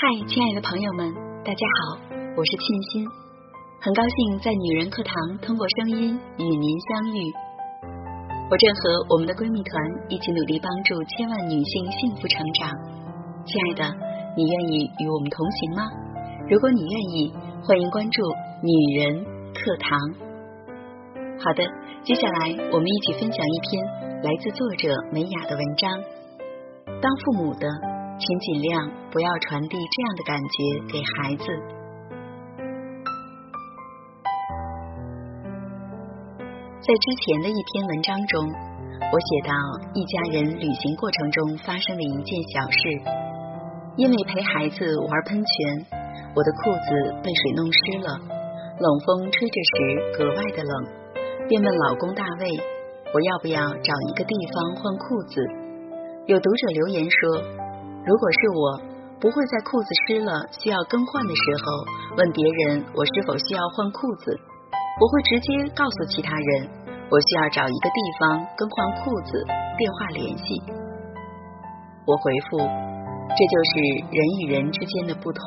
嗨，亲爱的朋友们，大家好，我是沁心，很高兴在女人课堂通过声音与您相遇。我正和我们的闺蜜团一起努力帮助千万女性幸福成长。亲爱的，你愿意与我们同行吗？如果你愿意，欢迎关注女人课堂。好的，接下来我们一起分享一篇来自作者美雅的文章。当父母的。请尽量不要传递这样的感觉给孩子。在之前的一篇文章中，我写到一家人旅行过程中发生的一件小事：因为陪孩子玩喷泉，我的裤子被水弄湿了，冷风吹着时格外的冷，便问老公大卫，我要不要找一个地方换裤子？有读者留言说。如果是我，不会在裤子湿了需要更换的时候问别人我是否需要换裤子，我会直接告诉其他人我需要找一个地方更换裤子，电话联系。我回复，这就是人与人之间的不同。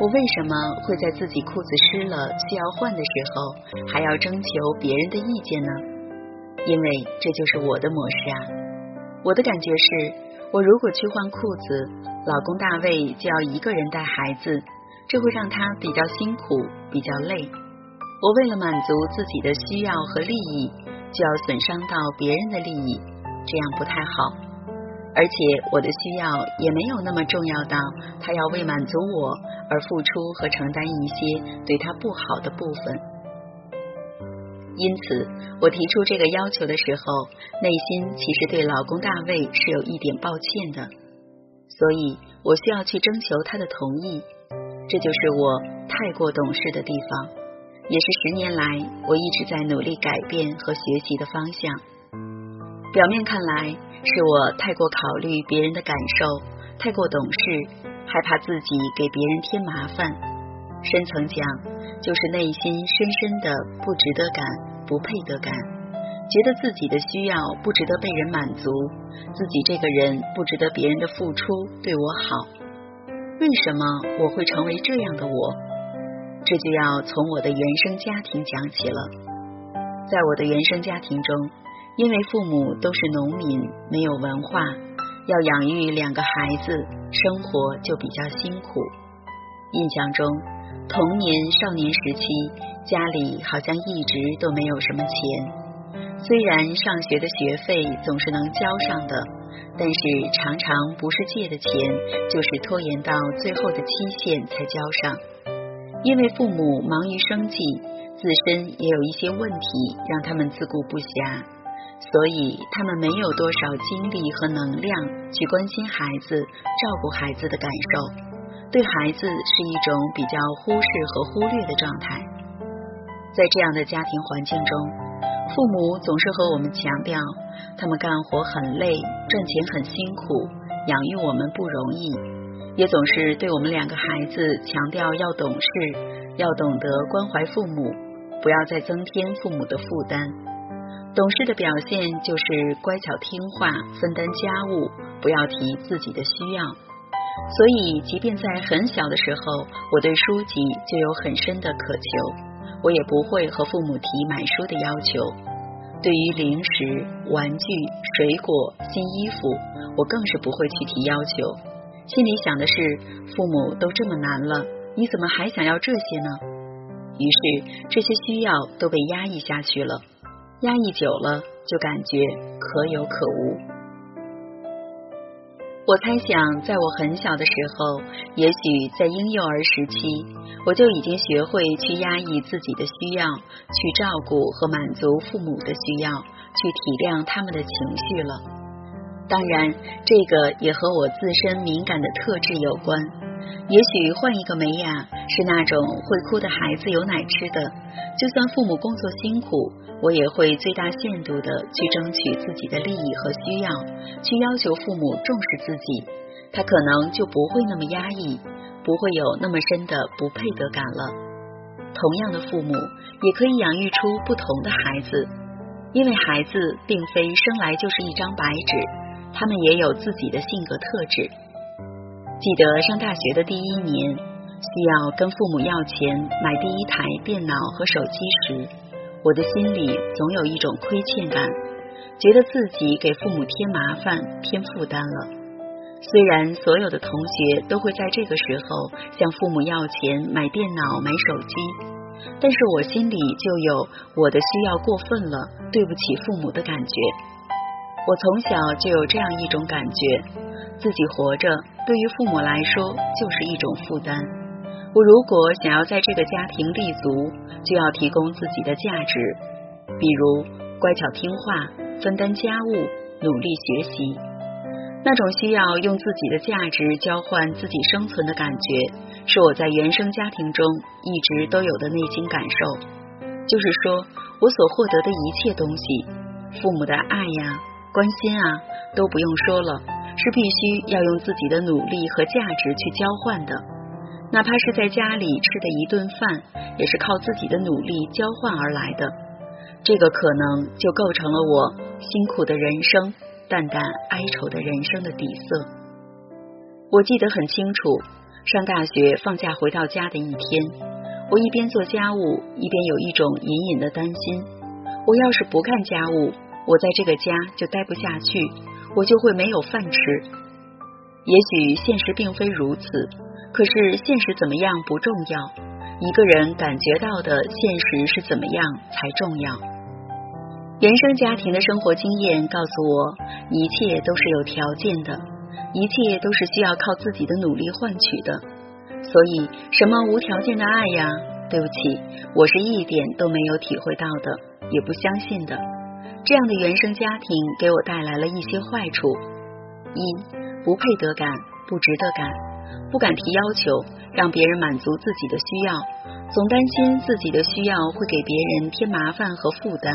我为什么会在自己裤子湿了需要换的时候还要征求别人的意见呢？因为这就是我的模式啊！我的感觉是。我如果去换裤子，老公大卫就要一个人带孩子，这会让他比较辛苦，比较累。我为了满足自己的需要和利益，就要损伤到别人的利益，这样不太好。而且我的需要也没有那么重要到他要为满足我而付出和承担一些对他不好的部分。因此，我提出这个要求的时候，内心其实对老公大卫是有一点抱歉的，所以我需要去征求他的同意。这就是我太过懂事的地方，也是十年来我一直在努力改变和学习的方向。表面看来是我太过考虑别人的感受，太过懂事，害怕自己给别人添麻烦。深层讲，就是内心深深的不值得感。不配得感，觉得自己的需要不值得被人满足，自己这个人不值得别人的付出对我好。为什么我会成为这样的我？这就要从我的原生家庭讲起了。在我的原生家庭中，因为父母都是农民，没有文化，要养育两个孩子，生活就比较辛苦。印象中，童年少年时期。家里好像一直都没有什么钱，虽然上学的学费总是能交上的，但是常常不是借的钱，就是拖延到最后的期限才交上。因为父母忙于生计，自身也有一些问题让他们自顾不暇，所以他们没有多少精力和能量去关心孩子、照顾孩子的感受，对孩子是一种比较忽视和忽略的状态。在这样的家庭环境中，父母总是和我们强调，他们干活很累，赚钱很辛苦，养育我们不容易，也总是对我们两个孩子强调要懂事，要懂得关怀父母，不要再增添父母的负担。懂事的表现就是乖巧听话，分担家务，不要提自己的需要。所以，即便在很小的时候，我对书籍就有很深的渴求。我也不会和父母提买书的要求。对于零食、玩具、水果、新衣服，我更是不会去提要求。心里想的是，父母都这么难了，你怎么还想要这些呢？于是这些需要都被压抑下去了。压抑久了，就感觉可有可无。我猜想，在我很小的时候，也许在婴幼儿时期，我就已经学会去压抑自己的需要，去照顾和满足父母的需要，去体谅他们的情绪了。当然，这个也和我自身敏感的特质有关。也许换一个美雅是那种会哭的孩子有奶吃的，就算父母工作辛苦，我也会最大限度的去争取自己的利益和需要，去要求父母重视自己，他可能就不会那么压抑，不会有那么深的不配得感了。同样的父母也可以养育出不同的孩子，因为孩子并非生来就是一张白纸，他们也有自己的性格特质。记得上大学的第一年，需要跟父母要钱买第一台电脑和手机时，我的心里总有一种亏欠感，觉得自己给父母添麻烦、添负担了。虽然所有的同学都会在这个时候向父母要钱买电脑、买手机，但是我心里就有我的需要过分了，对不起父母的感觉。我从小就有这样一种感觉，自己活着。对于父母来说，就是一种负担。我如果想要在这个家庭立足，就要提供自己的价值，比如乖巧听话、分担家务、努力学习。那种需要用自己的价值交换自己生存的感觉，是我在原生家庭中一直都有的内心感受。就是说，我所获得的一切东西，父母的爱呀、关心啊，都不用说了。是必须要用自己的努力和价值去交换的，哪怕是在家里吃的一顿饭，也是靠自己的努力交换而来的。这个可能就构成了我辛苦的人生、淡淡哀愁的人生的底色。我记得很清楚，上大学放假回到家的一天，我一边做家务，一边有一种隐隐的担心：我要是不干家务，我在这个家就待不下去。我就会没有饭吃。也许现实并非如此，可是现实怎么样不重要，一个人感觉到的现实是怎么样才重要。原生家庭的生活经验告诉我，一切都是有条件的，一切都是需要靠自己的努力换取的。所以，什么无条件的爱呀？对不起，我是一点都没有体会到的，也不相信的。这样的原生家庭给我带来了一些坏处：一、不配得感、不值得感，不敢提要求，让别人满足自己的需要，总担心自己的需要会给别人添麻烦和负担，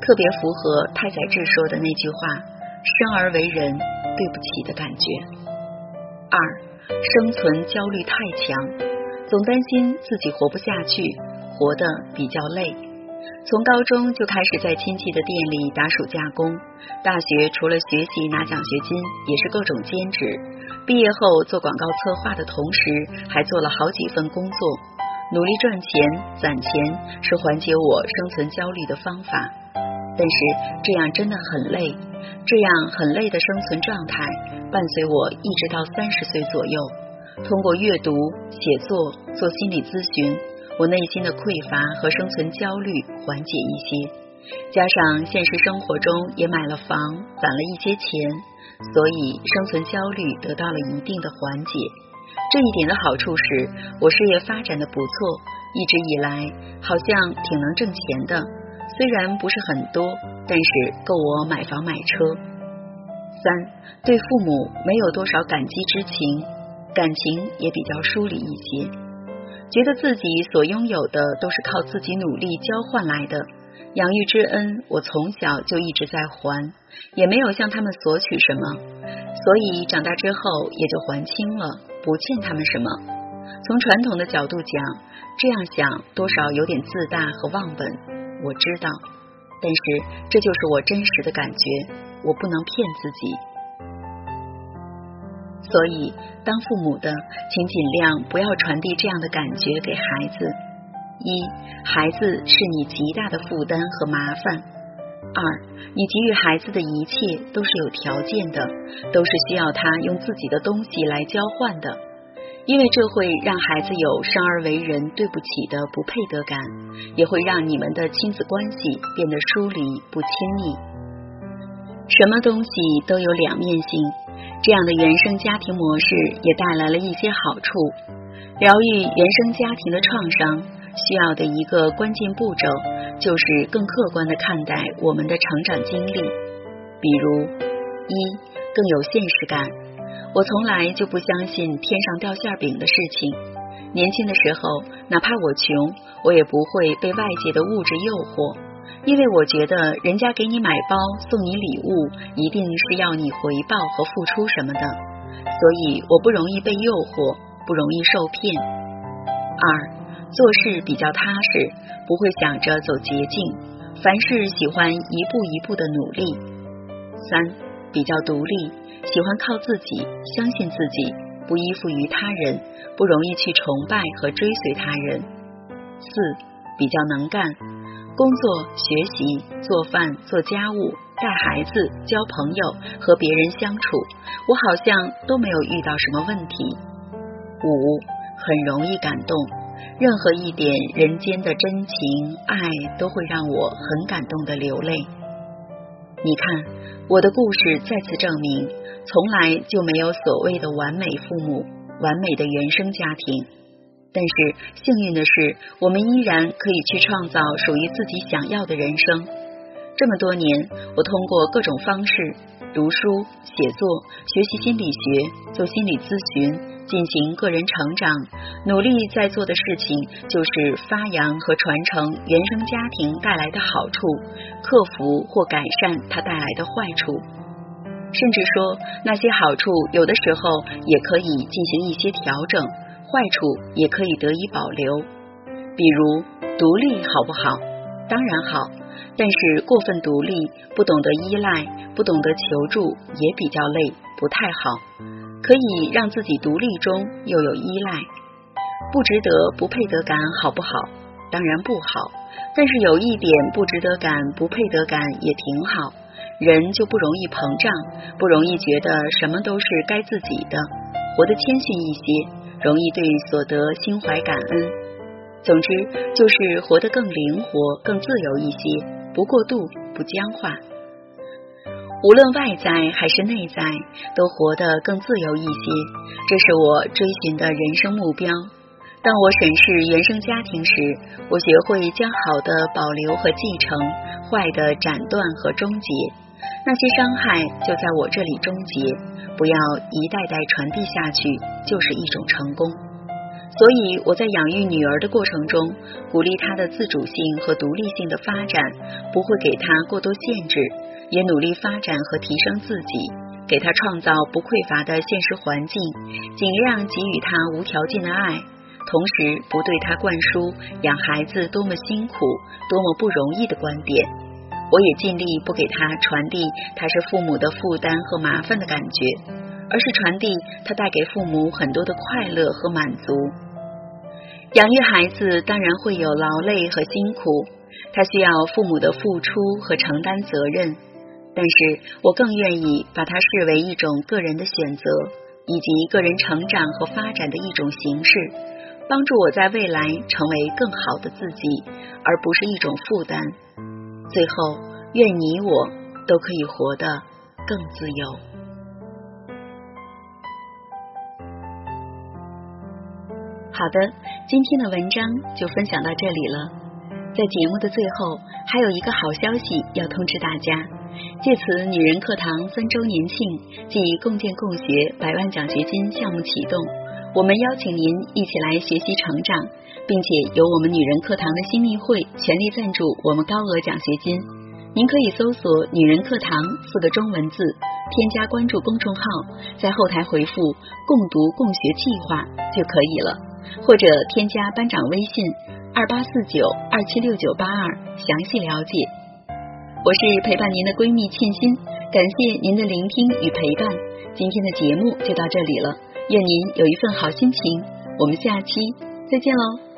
特别符合太宰治说的那句话“生而为人，对不起”的感觉。二、生存焦虑太强，总担心自己活不下去，活得比较累。从高中就开始在亲戚的店里打暑假工，大学除了学习拿奖学金，也是各种兼职。毕业后做广告策划的同时，还做了好几份工作，努力赚钱攒钱是缓解我生存焦虑的方法。但是这样真的很累，这样很累的生存状态伴随我一直到三十岁左右。通过阅读、写作、做心理咨询。我内心的匮乏和生存焦虑缓解一些，加上现实生活中也买了房，攒了一些钱，所以生存焦虑得到了一定的缓解。这一点的好处是我事业发展的不错，一直以来好像挺能挣钱的，虽然不是很多，但是够我买房买车。三，对父母没有多少感激之情，感情也比较疏离一些。觉得自己所拥有的都是靠自己努力交换来的，养育之恩我从小就一直在还，也没有向他们索取什么，所以长大之后也就还清了，不欠他们什么。从传统的角度讲，这样想多少有点自大和忘本，我知道，但是这就是我真实的感觉，我不能骗自己。所以，当父母的，请尽量不要传递这样的感觉给孩子：一，孩子是你极大的负担和麻烦；二，你给予孩子的一切都是有条件的，都是需要他用自己的东西来交换的，因为这会让孩子有生而为人对不起的不配得感，也会让你们的亲子关系变得疏离不亲密。什么东西都有两面性。这样的原生家庭模式也带来了一些好处。疗愈原生家庭的创伤需要的一个关键步骤，就是更客观的看待我们的成长经历。比如，一更有现实感。我从来就不相信天上掉馅饼的事情。年轻的时候，哪怕我穷，我也不会被外界的物质诱惑。因为我觉得人家给你买包送你礼物，一定是要你回报和付出什么的，所以我不容易被诱惑，不容易受骗。二，做事比较踏实，不会想着走捷径，凡事喜欢一步一步的努力。三，比较独立，喜欢靠自己，相信自己，不依附于他人，不容易去崇拜和追随他人。四，比较能干，工作、学习、做饭、做家务、带孩子、交朋友、和别人相处，我好像都没有遇到什么问题。五，很容易感动，任何一点人间的真情爱都会让我很感动的流泪。你看，我的故事再次证明，从来就没有所谓的完美父母、完美的原生家庭。但是幸运的是，我们依然可以去创造属于自己想要的人生。这么多年，我通过各种方式，读书、写作、学习心理学、做心理咨询。进行个人成长，努力在做的事情就是发扬和传承原生家庭带来的好处，克服或改善它带来的坏处，甚至说那些好处有的时候也可以进行一些调整，坏处也可以得以保留。比如独立好不好？当然好，但是过分独立，不懂得依赖，不懂得求助，也比较累，不太好。可以让自己独立中又有依赖，不值得、不配得感好不好？当然不好。但是有一点不值得感、不配得感也挺好，人就不容易膨胀，不容易觉得什么都是该自己的，活得谦逊一些，容易对所得心怀感恩。总之就是活得更灵活、更自由一些，不过度、不僵化。无论外在还是内在，都活得更自由一些，这是我追寻的人生目标。当我审视原生家庭时，我学会将好的保留和继承，坏的斩断和终结。那些伤害就在我这里终结，不要一代代传递下去，就是一种成功。所以我在养育女儿的过程中，鼓励她的自主性和独立性的发展，不会给她过多限制。也努力发展和提升自己，给她创造不匮乏的现实环境，尽量给予她无条件的爱，同时不对她灌输养孩子多么辛苦、多么不容易的观点。我也尽力不给他传递他是父母的负担和麻烦的感觉，而是传递他带给父母很多的快乐和满足。养育孩子当然会有劳累和辛苦，他需要父母的付出和承担责任。但是我更愿意把它视为一种个人的选择，以及个人成长和发展的一种形式，帮助我在未来成为更好的自己，而不是一种负担。最后，愿你我都可以活得更自由。好的，今天的文章就分享到这里了。在节目的最后，还有一个好消息要通知大家。借此，女人课堂三周年庆暨共建共学百万奖学金项目启动，我们邀请您一起来学习成长，并且由我们女人课堂的新密会全力赞助我们高额奖学金。您可以搜索“女人课堂”四个中文字，添加关注公众号，在后台回复“共读共学计划”就可以了，或者添加班长微信二八四九二七六九八二详细了解。我是陪伴您的闺蜜沁心，感谢您的聆听与陪伴。今天的节目就到这里了，愿您有一份好心情。我们下期再见喽。